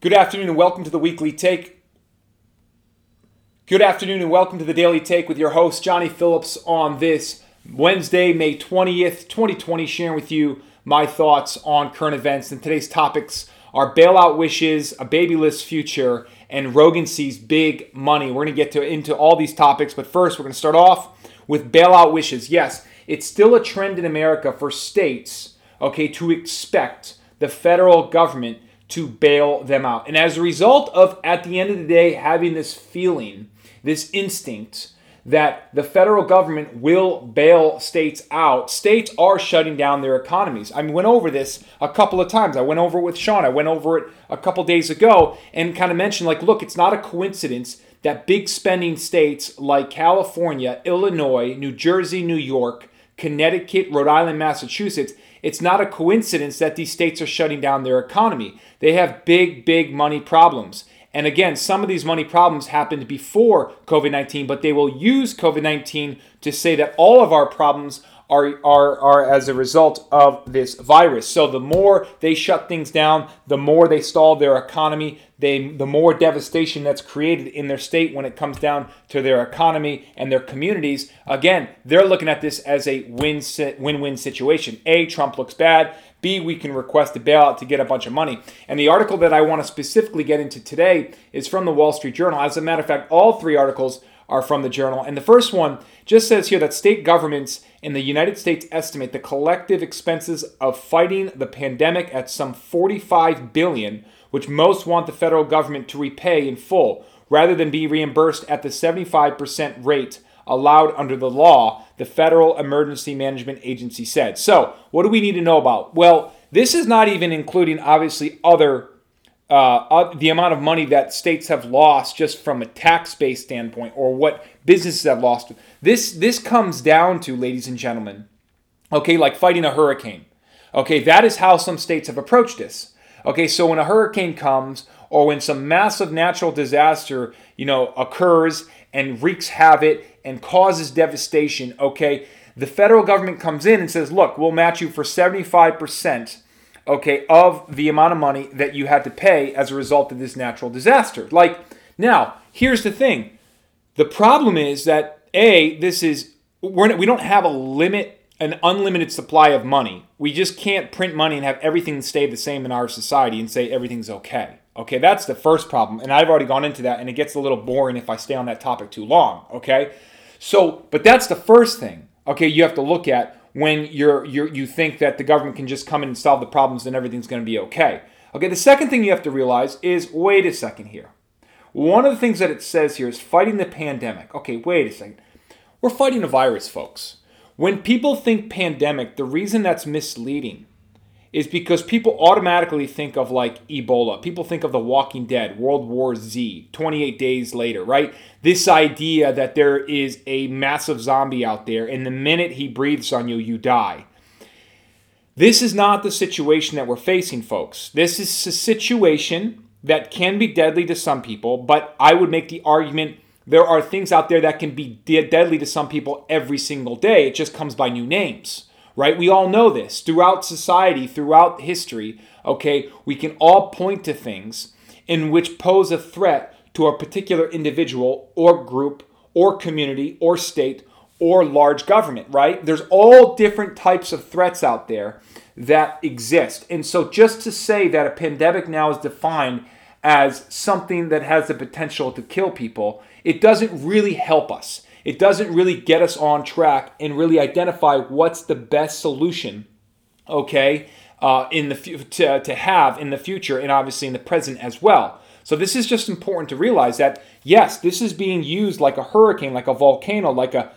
Good afternoon and welcome to the weekly take. Good afternoon and welcome to the daily take with your host, Johnny Phillips, on this Wednesday, May 20th, 2020, sharing with you my thoughts on current events. And today's topics are bailout wishes, a babyless future, and Rogan sees big money. We're going to get to, into all these topics, but first, we're going to start off with bailout wishes. Yes, it's still a trend in America for states, okay, to expect the federal government to bail them out. And as a result of, at the end of the day, having this feeling, this instinct that the federal government will bail states out, states are shutting down their economies. I went over this a couple of times. I went over it with Sean. I went over it a couple days ago and kind of mentioned, like, look, it's not a coincidence that big spending states like California, Illinois, New Jersey, New York, Connecticut, Rhode Island, Massachusetts, it's not a coincidence that these states are shutting down their economy. They have big, big money problems. And again, some of these money problems happened before COVID 19, but they will use COVID 19 to say that all of our problems are, are, are as a result of this virus. So the more they shut things down, the more they stall their economy, they, the more devastation that's created in their state when it comes down to their economy and their communities. Again, they're looking at this as a win win situation. A, Trump looks bad. B, we can request a bailout to get a bunch of money. And the article that I want to specifically get into today is from the Wall Street Journal. As a matter of fact, all three articles are from the journal. And the first one just says here that state governments in the United States estimate the collective expenses of fighting the pandemic at some 45 billion, which most want the federal government to repay in full rather than be reimbursed at the 75% rate allowed under the law, the Federal Emergency Management Agency said. So, what do we need to know about? Well, this is not even including obviously other uh, the amount of money that states have lost just from a tax based standpoint or what businesses have lost. This, this comes down to, ladies and gentlemen, okay, like fighting a hurricane. Okay, that is how some states have approached this. Okay, so when a hurricane comes or when some massive natural disaster, you know, occurs and wreaks havoc and causes devastation, okay, the federal government comes in and says, look, we'll match you for 75% okay, of the amount of money that you had to pay as a result of this natural disaster. Like, now, here's the thing. The problem is that A, this is, we're, we don't have a limit, an unlimited supply of money. We just can't print money and have everything stay the same in our society and say everything's okay. Okay, that's the first problem. And I've already gone into that, and it gets a little boring if I stay on that topic too long. Okay, so, but that's the first thing. Okay, you have to look at when you're, you're you think that the government can just come in and solve the problems and everything's going to be okay. Okay, the second thing you have to realize is wait a second here. One of the things that it says here is fighting the pandemic. Okay, wait a second. We're fighting a virus, folks. When people think pandemic, the reason that's misleading is because people automatically think of like Ebola. People think of The Walking Dead, World War Z, 28 days later, right? This idea that there is a massive zombie out there, and the minute he breathes on you, you die. This is not the situation that we're facing, folks. This is a situation that can be deadly to some people, but I would make the argument there are things out there that can be deadly to some people every single day. It just comes by new names right? We all know this throughout society, throughout history, okay? We can all point to things in which pose a threat to a particular individual or group or community or state or large government, right? There's all different types of threats out there that exist. And so just to say that a pandemic now is defined as something that has the potential to kill people, it doesn't really help us it doesn't really get us on track and really identify what's the best solution, okay, uh, in the to, to have in the future and obviously in the present as well. So this is just important to realize that yes, this is being used like a hurricane, like a volcano, like a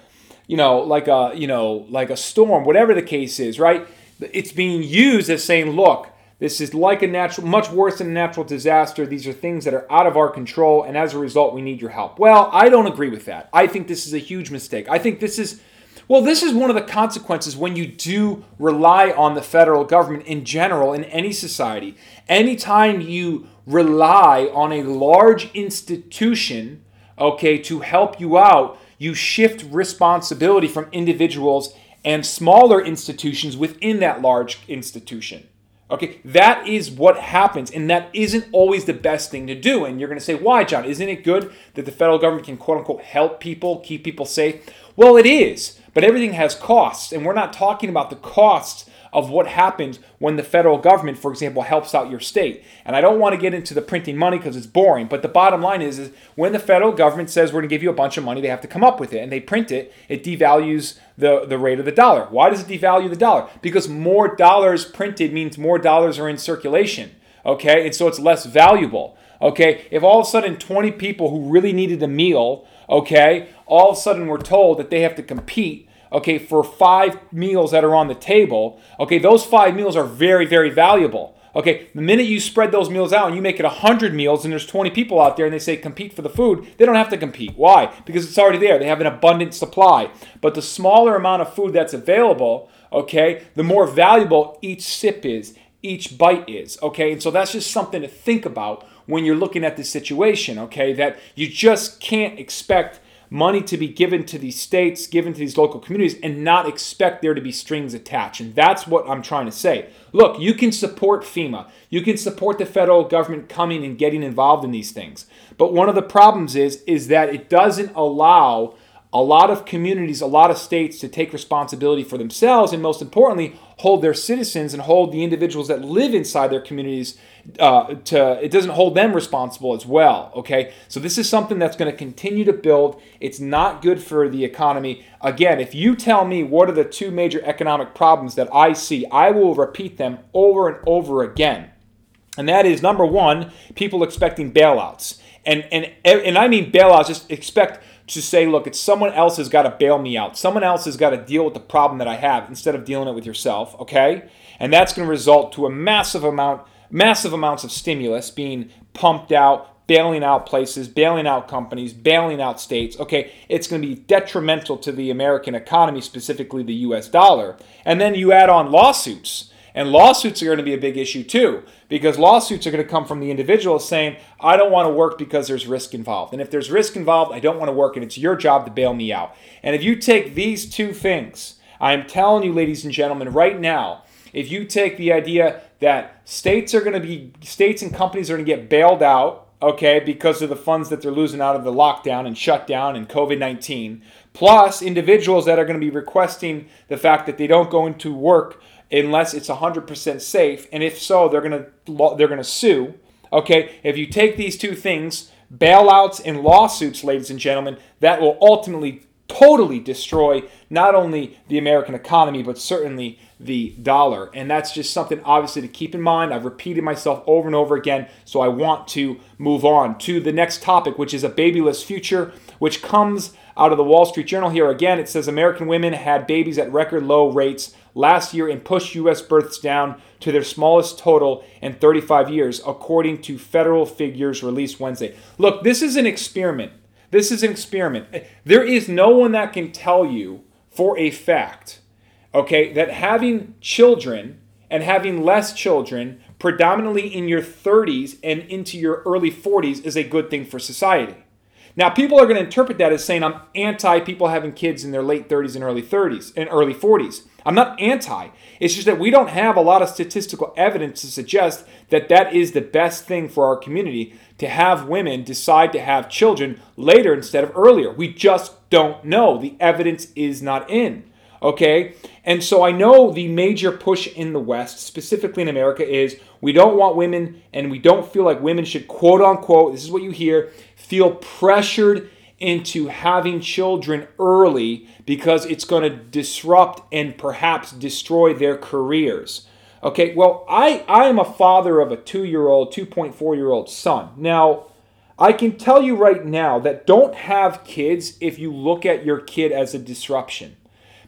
you know, like a you know, like a storm, whatever the case is, right? It's being used as saying, look, this is like a natural, much worse than a natural disaster. These are things that are out of our control, and as a result, we need your help. Well, I don't agree with that. I think this is a huge mistake. I think this is, well, this is one of the consequences when you do rely on the federal government in general in any society. Anytime you rely on a large institution, okay, to help you out, you shift responsibility from individuals and smaller institutions within that large institution. Okay, that is what happens, and that isn't always the best thing to do. And you're going to say, why, John? Isn't it good that the federal government can quote unquote help people, keep people safe? Well, it is, but everything has costs, and we're not talking about the costs of what happens when the federal government, for example, helps out your state. And I don't want to get into the printing money because it's boring, but the bottom line is, is when the federal government says we're going to give you a bunch of money, they have to come up with it and they print it, it devalues the, the rate of the dollar. Why does it devalue the dollar? Because more dollars printed means more dollars are in circulation. Okay, and so it's less valuable. Okay, if all of a sudden 20 people who really needed a meal, okay, all of a sudden we're told that they have to compete okay, for five meals that are on the table, okay, those five meals are very, very valuable. Okay, the minute you spread those meals out and you make it 100 meals and there's 20 people out there and they say compete for the food, they don't have to compete. Why? Because it's already there. They have an abundant supply. But the smaller amount of food that's available, okay, the more valuable each sip is, each bite is, okay? And so that's just something to think about when you're looking at this situation, okay? That you just can't expect money to be given to these states, given to these local communities, and not expect there to be strings attached. And that's what I'm trying to say. Look, you can support FEMA, you can support the federal government coming and getting involved in these things. But one of the problems is, is that it doesn't allow a lot of communities, a lot of states to take responsibility for themselves, and most importantly, hold their citizens and hold the individuals that live inside their communities uh, to. It doesn't hold them responsible as well. Okay, so this is something that's going to continue to build. It's not good for the economy. Again, if you tell me what are the two major economic problems that I see, I will repeat them over and over again. And that is number one, people expecting bailouts. And and and I mean bailouts, just expect to say, look, it's someone else has got to bail me out. Someone else has got to deal with the problem that I have instead of dealing it with yourself, okay? And that's going to result to a massive amount, massive amounts of stimulus being pumped out, bailing out places, bailing out companies, bailing out states. Okay, it's going to be detrimental to the American economy, specifically the US dollar. And then you add on lawsuits and lawsuits are going to be a big issue too, because lawsuits are going to come from the individual saying, I don't want to work because there's risk involved. And if there's risk involved, I don't want to work, and it's your job to bail me out. And if you take these two things, I'm telling you, ladies and gentlemen, right now, if you take the idea that states are going to be, states and companies are going to get bailed out, okay, because of the funds that they're losing out of the lockdown and shutdown and COVID 19, plus individuals that are going to be requesting the fact that they don't go into work unless it's 100% safe and if so they're going to they're going to sue okay? If you take these two things bailouts and lawsuits ladies and gentlemen that will ultimately totally destroy not only the American economy but certainly the dollar. And that's just something obviously to keep in mind. I've repeated myself over and over again so I want to move on to the next topic which is a babyless future which comes out of the Wall Street Journal here again it says American women had babies at record low rates last year and pushed U.S. births down to their smallest total in 35 years, according to federal figures released Wednesday. Look, this is an experiment. This is an experiment. There is no one that can tell you for a fact, okay, that having children and having less children, predominantly in your 30s and into your early 40s, is a good thing for society. Now, people are going to interpret that as saying I'm anti people having kids in their late 30s and early 30s and early 40s. I'm not anti. It's just that we don't have a lot of statistical evidence to suggest that that is the best thing for our community to have women decide to have children later instead of earlier. We just don't know. The evidence is not in. Okay? And so I know the major push in the West, specifically in America, is we don't want women and we don't feel like women should, quote unquote, this is what you hear, feel pressured into having children early because it's going to disrupt and perhaps destroy their careers. Okay, well, I, I am a father of a two year old, 2.4 year old son. Now, I can tell you right now that don't have kids if you look at your kid as a disruption.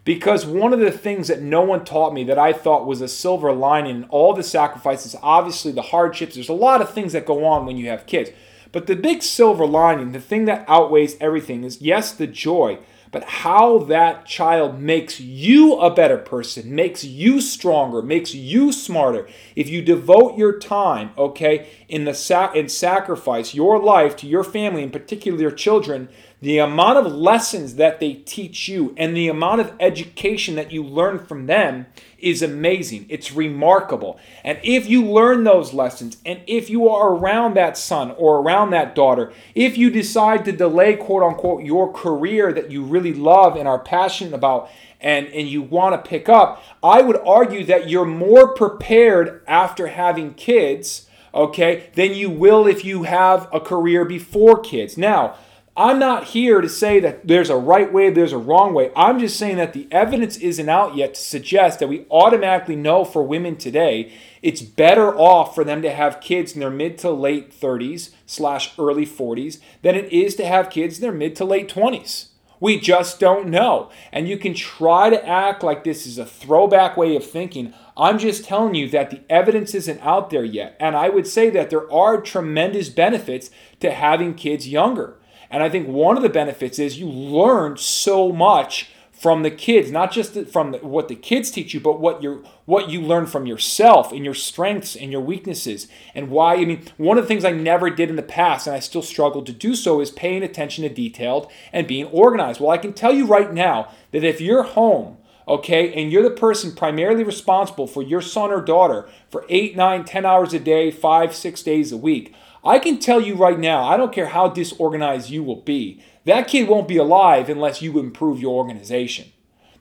Because one of the things that no one taught me that I thought was a silver lining in all the sacrifices, obviously the hardships, there's a lot of things that go on when you have kids. But the big silver lining, the thing that outweighs everything, is yes, the joy, but how that child makes you a better person, makes you stronger, makes you smarter. If you devote your time, okay, in the sac- and sacrifice your life to your family, in particular your children, the amount of lessons that they teach you and the amount of education that you learn from them is amazing. It's remarkable. And if you learn those lessons, and if you are around that son or around that daughter, if you decide to delay, quote unquote, your career that you really love and are passionate about, and, and you want to pick up, I would argue that you're more prepared after having kids, okay, than you will if you have a career before kids. Now, I'm not here to say that there's a right way, there's a wrong way. I'm just saying that the evidence isn't out yet to suggest that we automatically know for women today it's better off for them to have kids in their mid to late 30s slash early 40s than it is to have kids in their mid to late 20s. We just don't know. And you can try to act like this is a throwback way of thinking. I'm just telling you that the evidence isn't out there yet. And I would say that there are tremendous benefits to having kids younger. And I think one of the benefits is you learn so much from the kids, not just from what the kids teach you, but what you what you learn from yourself and your strengths and your weaknesses and why. I mean, one of the things I never did in the past, and I still struggle to do so, is paying attention to detailed and being organized. Well, I can tell you right now that if you're home okay and you're the person primarily responsible for your son or daughter for eight nine ten hours a day five six days a week I can tell you right now, I don't care how disorganized you will be, that kid won't be alive unless you improve your organization.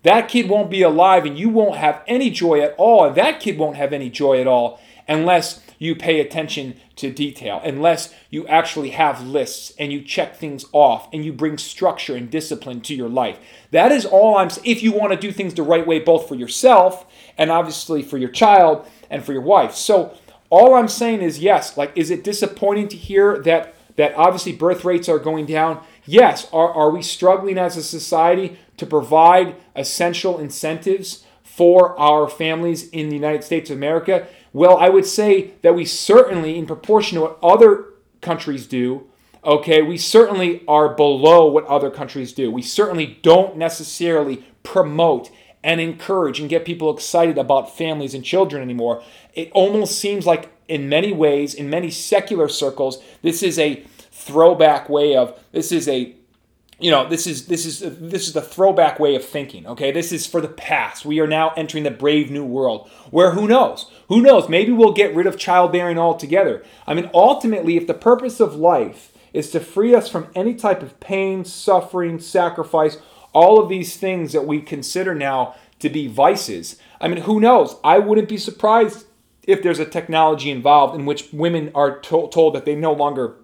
That kid won't be alive and you won't have any joy at all. And that kid won't have any joy at all unless you pay attention to detail, unless you actually have lists and you check things off and you bring structure and discipline to your life. That is all I'm saying. If you want to do things the right way, both for yourself and obviously for your child and for your wife. So all I'm saying is yes, like is it disappointing to hear that that obviously birth rates are going down? Yes. Are, are we struggling as a society to provide essential incentives for our families in the United States of America? Well, I would say that we certainly, in proportion to what other countries do, okay, we certainly are below what other countries do. We certainly don't necessarily promote and encourage and get people excited about families and children anymore. It almost seems like, in many ways, in many secular circles, this is a throwback way of this is a you know this is this is this is the throwback way of thinking okay? This is for the past. We are now entering the brave new world where who knows? Who knows? Maybe we'll get rid of childbearing altogether. I mean ultimately if the purpose of life is to free us from any type of pain suffering sacrifice all of these things that we consider now to be vices. I mean, who knows? I wouldn't be surprised if there's a technology involved in which women are to- told that they no longer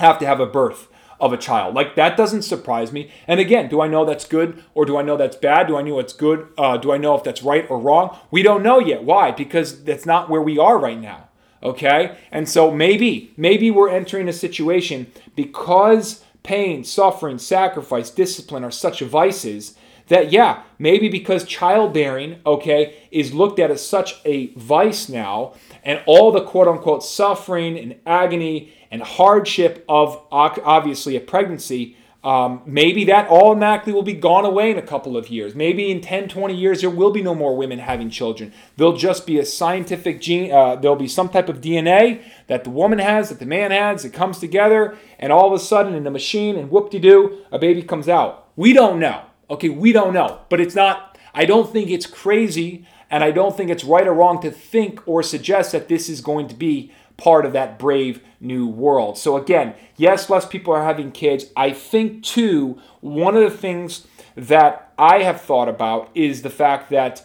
have to have a birth of a child. Like that doesn't surprise me. And again, do I know that's good or do I know that's bad? Do I know it's good? Uh, do I know if that's right or wrong? We don't know yet. Why? Because that's not where we are right now. Okay? And so maybe, maybe we're entering a situation because pain, suffering, sacrifice, discipline are such vices that, yeah, maybe because childbearing, okay, is looked at as such a vice now, and all the quote unquote suffering and agony and hardship of obviously a pregnancy um, maybe that automatically will be gone away in a couple of years. Maybe in 10, 20 years, there will be no more women having children. There'll just be a scientific gene, uh, there'll be some type of DNA that the woman has, that the man has, it comes together, and all of a sudden in the machine, and whoop de doo, a baby comes out. We don't know. Okay, we don't know. But it's not, I don't think it's crazy, and I don't think it's right or wrong to think or suggest that this is going to be part of that brave new world. So, again, yes, less people are having kids. I think, too, one of the things that I have thought about is the fact that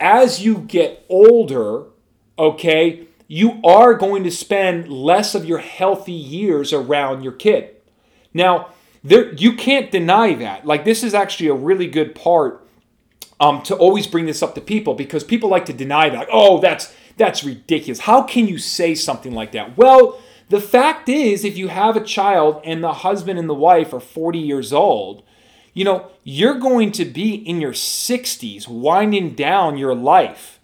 as you get older, okay, you are going to spend less of your healthy years around your kid. Now, there you can't deny that. Like this is actually a really good part um, to always bring this up to people because people like to deny that. oh, that's that's ridiculous. How can you say something like that? Well, the fact is, if you have a child and the husband and the wife are 40 years old, you know, you're going to be in your 60s winding down your life,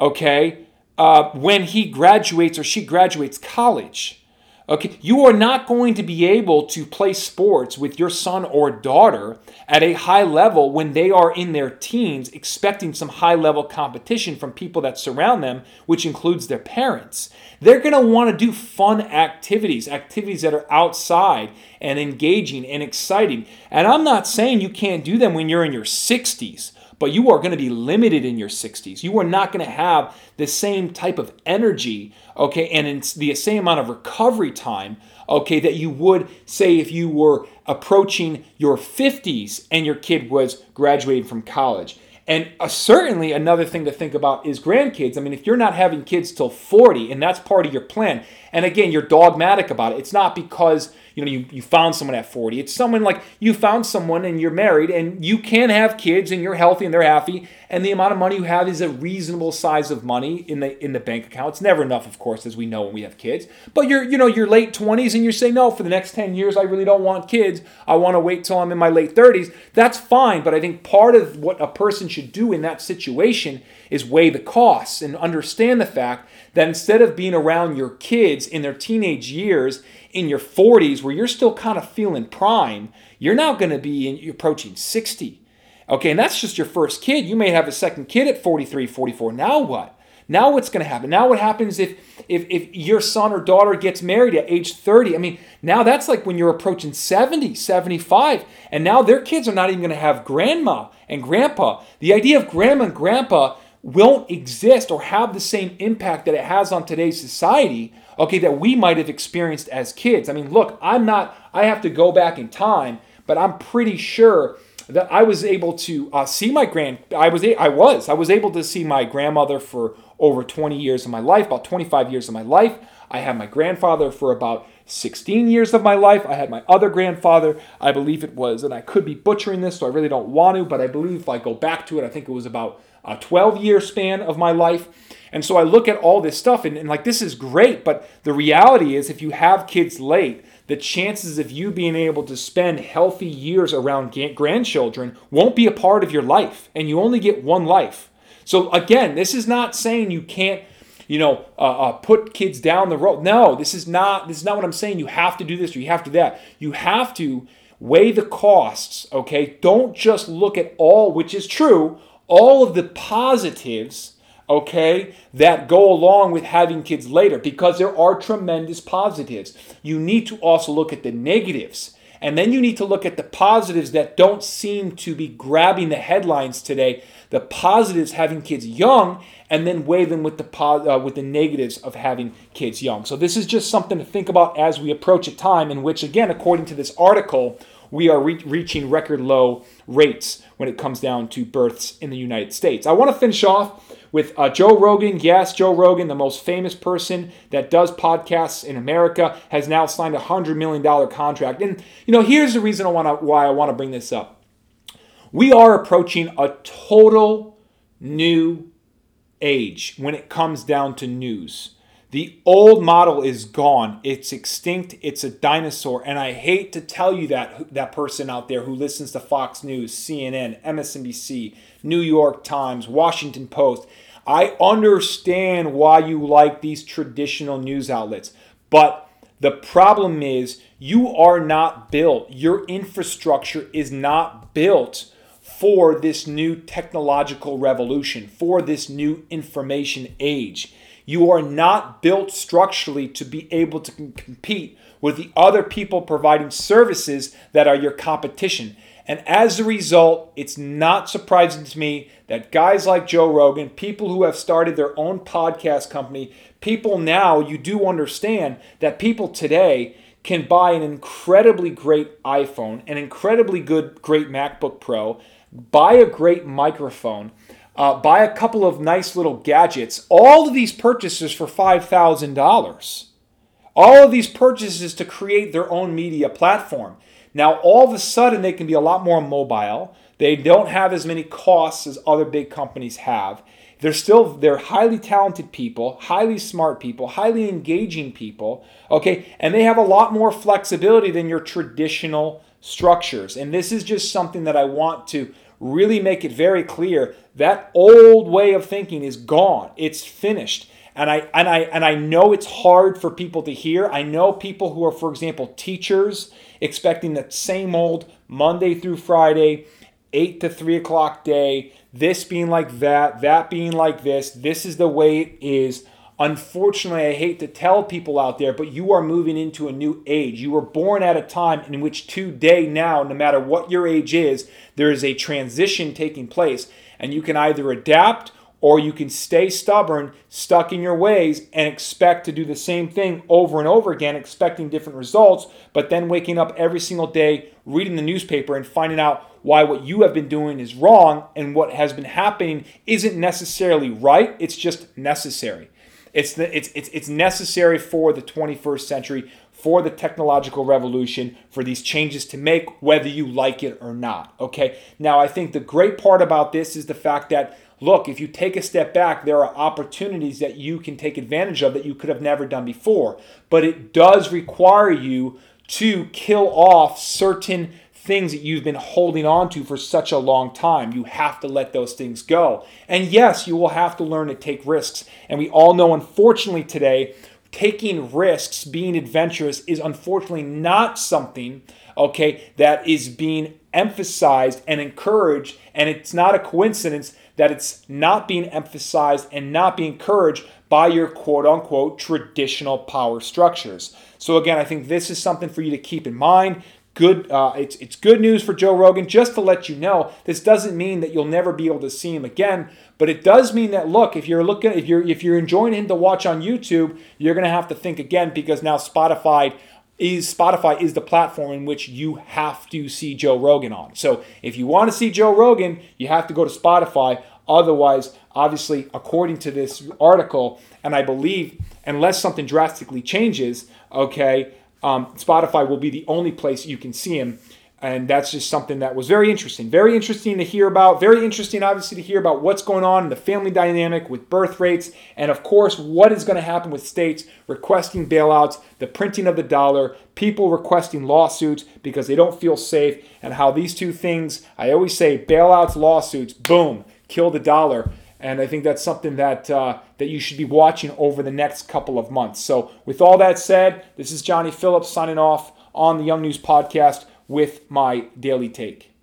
okay, uh, when he graduates or she graduates college. Okay, you are not going to be able to play sports with your son or daughter at a high level when they are in their teens, expecting some high level competition from people that surround them, which includes their parents. They're going to want to do fun activities, activities that are outside and engaging and exciting. And I'm not saying you can't do them when you're in your 60s, but you are going to be limited in your 60s. You are not going to have the same type of energy, okay, and in the same amount of recovery time, okay, that you would say if you were approaching your 50s and your kid was graduating from college. And uh, certainly another thing to think about is grandkids. I mean, if you're not having kids till 40 and that's part of your plan, and again, you're dogmatic about it, it's not because you know you, you found someone at 40 it's someone like you found someone and you're married and you can have kids and you're healthy and they're happy. And the amount of money you have is a reasonable size of money in the in the bank account. It's never enough of course as we know when we have kids. But you're you know your late 20s and you're saying no for the next 10 years i really don't want kids. I want to wait till i'm in my late 30s that's fine but i think part of what a person should do in that situation is weigh the costs and understand the fact that instead of being around your kids in their teenage years in your 40s where you're still kind of feeling prime, you're now going to be in, approaching 60. Okay, and that's just your first kid. You may have a second kid at 43, 44. Now what? Now what's going to happen? Now what happens if, if if your son or daughter gets married at age 30? I mean, now that's like when you're approaching 70, 75, and now their kids are not even going to have grandma and grandpa. The idea of grandma and grandpa won't exist or have the same impact that it has on today's society okay, that we might have experienced as kids. I mean, look, I'm not, I have to go back in time, but I'm pretty sure that I was able to uh, see my grand, I was, I was, I was able to see my grandmother for over 20 years of my life, about 25 years of my life. I had my grandfather for about 16 years of my life. I had my other grandfather, I believe it was, and I could be butchering this, so I really don't want to, but I believe if I go back to it, I think it was about a 12 year span of my life. And so I look at all this stuff and, and, like, this is great. But the reality is, if you have kids late, the chances of you being able to spend healthy years around grandchildren won't be a part of your life. And you only get one life. So again, this is not saying you can't you know, uh, uh, put kids down the road. No, this is not. This is not what I'm saying. You have to do this or you have to that. You have to weigh the costs. Okay, don't just look at all, which is true, all of the positives okay, that go along with having kids later because there are tremendous positives. You need to also look at the negatives. And then you need to look at the positives that don't seem to be grabbing the headlines today. The positives having kids young, and then weigh them with the uh, with the negatives of having kids young. So this is just something to think about as we approach a time in which, again, according to this article, we are re- reaching record low rates when it comes down to births in the United States. I want to finish off with uh, Joe Rogan. Yes, Joe Rogan, the most famous person that does podcasts in America, has now signed a $100 million contract. And, you know, here's the reason I wanna, why I want to bring this up. We are approaching a total new age when it comes down to news. The old model is gone. It's extinct. It's a dinosaur. And I hate to tell you that that person out there who listens to Fox News, CNN, MSNBC, New York Times, Washington Post. I understand why you like these traditional news outlets. But the problem is you are not built. Your infrastructure is not built for this new technological revolution, for this new information age. You are not built structurally to be able to compete with the other people providing services that are your competition. And as a result, it's not surprising to me that guys like Joe Rogan, people who have started their own podcast company, people now, you do understand that people today can buy an incredibly great iPhone, an incredibly good, great MacBook Pro, buy a great microphone, uh, buy a couple of nice little gadgets. All of these purchases for $5,000. All of these purchases to create their own media platform. Now, all of a sudden, they can be a lot more mobile. They don't have as many costs as other big companies have. They're still they're highly talented people, highly smart people, highly engaging people, okay? And they have a lot more flexibility than your traditional structures. And this is just something that I want to really make it very clear that old way of thinking is gone. It's finished. And I and I and I know it's hard for people to hear. I know people who are, for example, teachers expecting that same old Monday through Friday, eight to three o'clock day, this being like that, that being like this, this is the way it is. Unfortunately, I hate to tell people out there, but you are moving into a new age. You were born at a time in which today, now, no matter what your age is, there is a transition taking place. And you can either adapt or you can stay stubborn, stuck in your ways, and expect to do the same thing over and over again, expecting different results, but then waking up every single day, reading the newspaper, and finding out why what you have been doing is wrong and what has been happening isn't necessarily right, it's just necessary. It's, it's, it's, it's necessary for the 21st century, for the technological revolution, for these changes to make, whether you like it or not. Okay. Now, I think the great part about this is the fact that, look, if you take a step back, there are opportunities that you can take advantage of that you could have never done before. But it does require you to kill off certain things that you've been holding on to for such a long time. You have to let those things go. And yes, you will have to learn to take risks. And we all know, unfortunately, today, taking risks, being adventurous, is unfortunately not something, okay, that is being emphasized and encouraged. And it's not a coincidence that it's not being emphasized and not being encouraged by your quote unquote traditional power structures. So, again, I think this is something for you to keep in mind good uh, it's, it's good news for joe rogan. Just to let you know this doesn't mean that you'll never be able to see him again but it does mean that look if you're looking if you're if you're enjoying him to watch on youtube you're going to have to think again because now spotify is spotify is the platform in which you have to see joe rogan on. So if you want to see joe rogan you have to go to spotify. Otherwise obviously according to this article and i believe unless something drastically changes okay um, Spotify will be the only place you can see him. And that's just something that was very interesting. Very interesting to hear about. Very interesting, obviously, to hear about what's going on in the family dynamic with birth rates. And of course, what is going to happen with states requesting bailouts, the printing of the dollar, people requesting lawsuits because they don't feel safe, and how these two things, I always say bailouts, lawsuits, boom, kill the dollar. And I think that's something that uh, that you should be watching over the next couple of months. So, with all that said, this is Johnny Phillips signing off on the Young News Podcast with my daily take.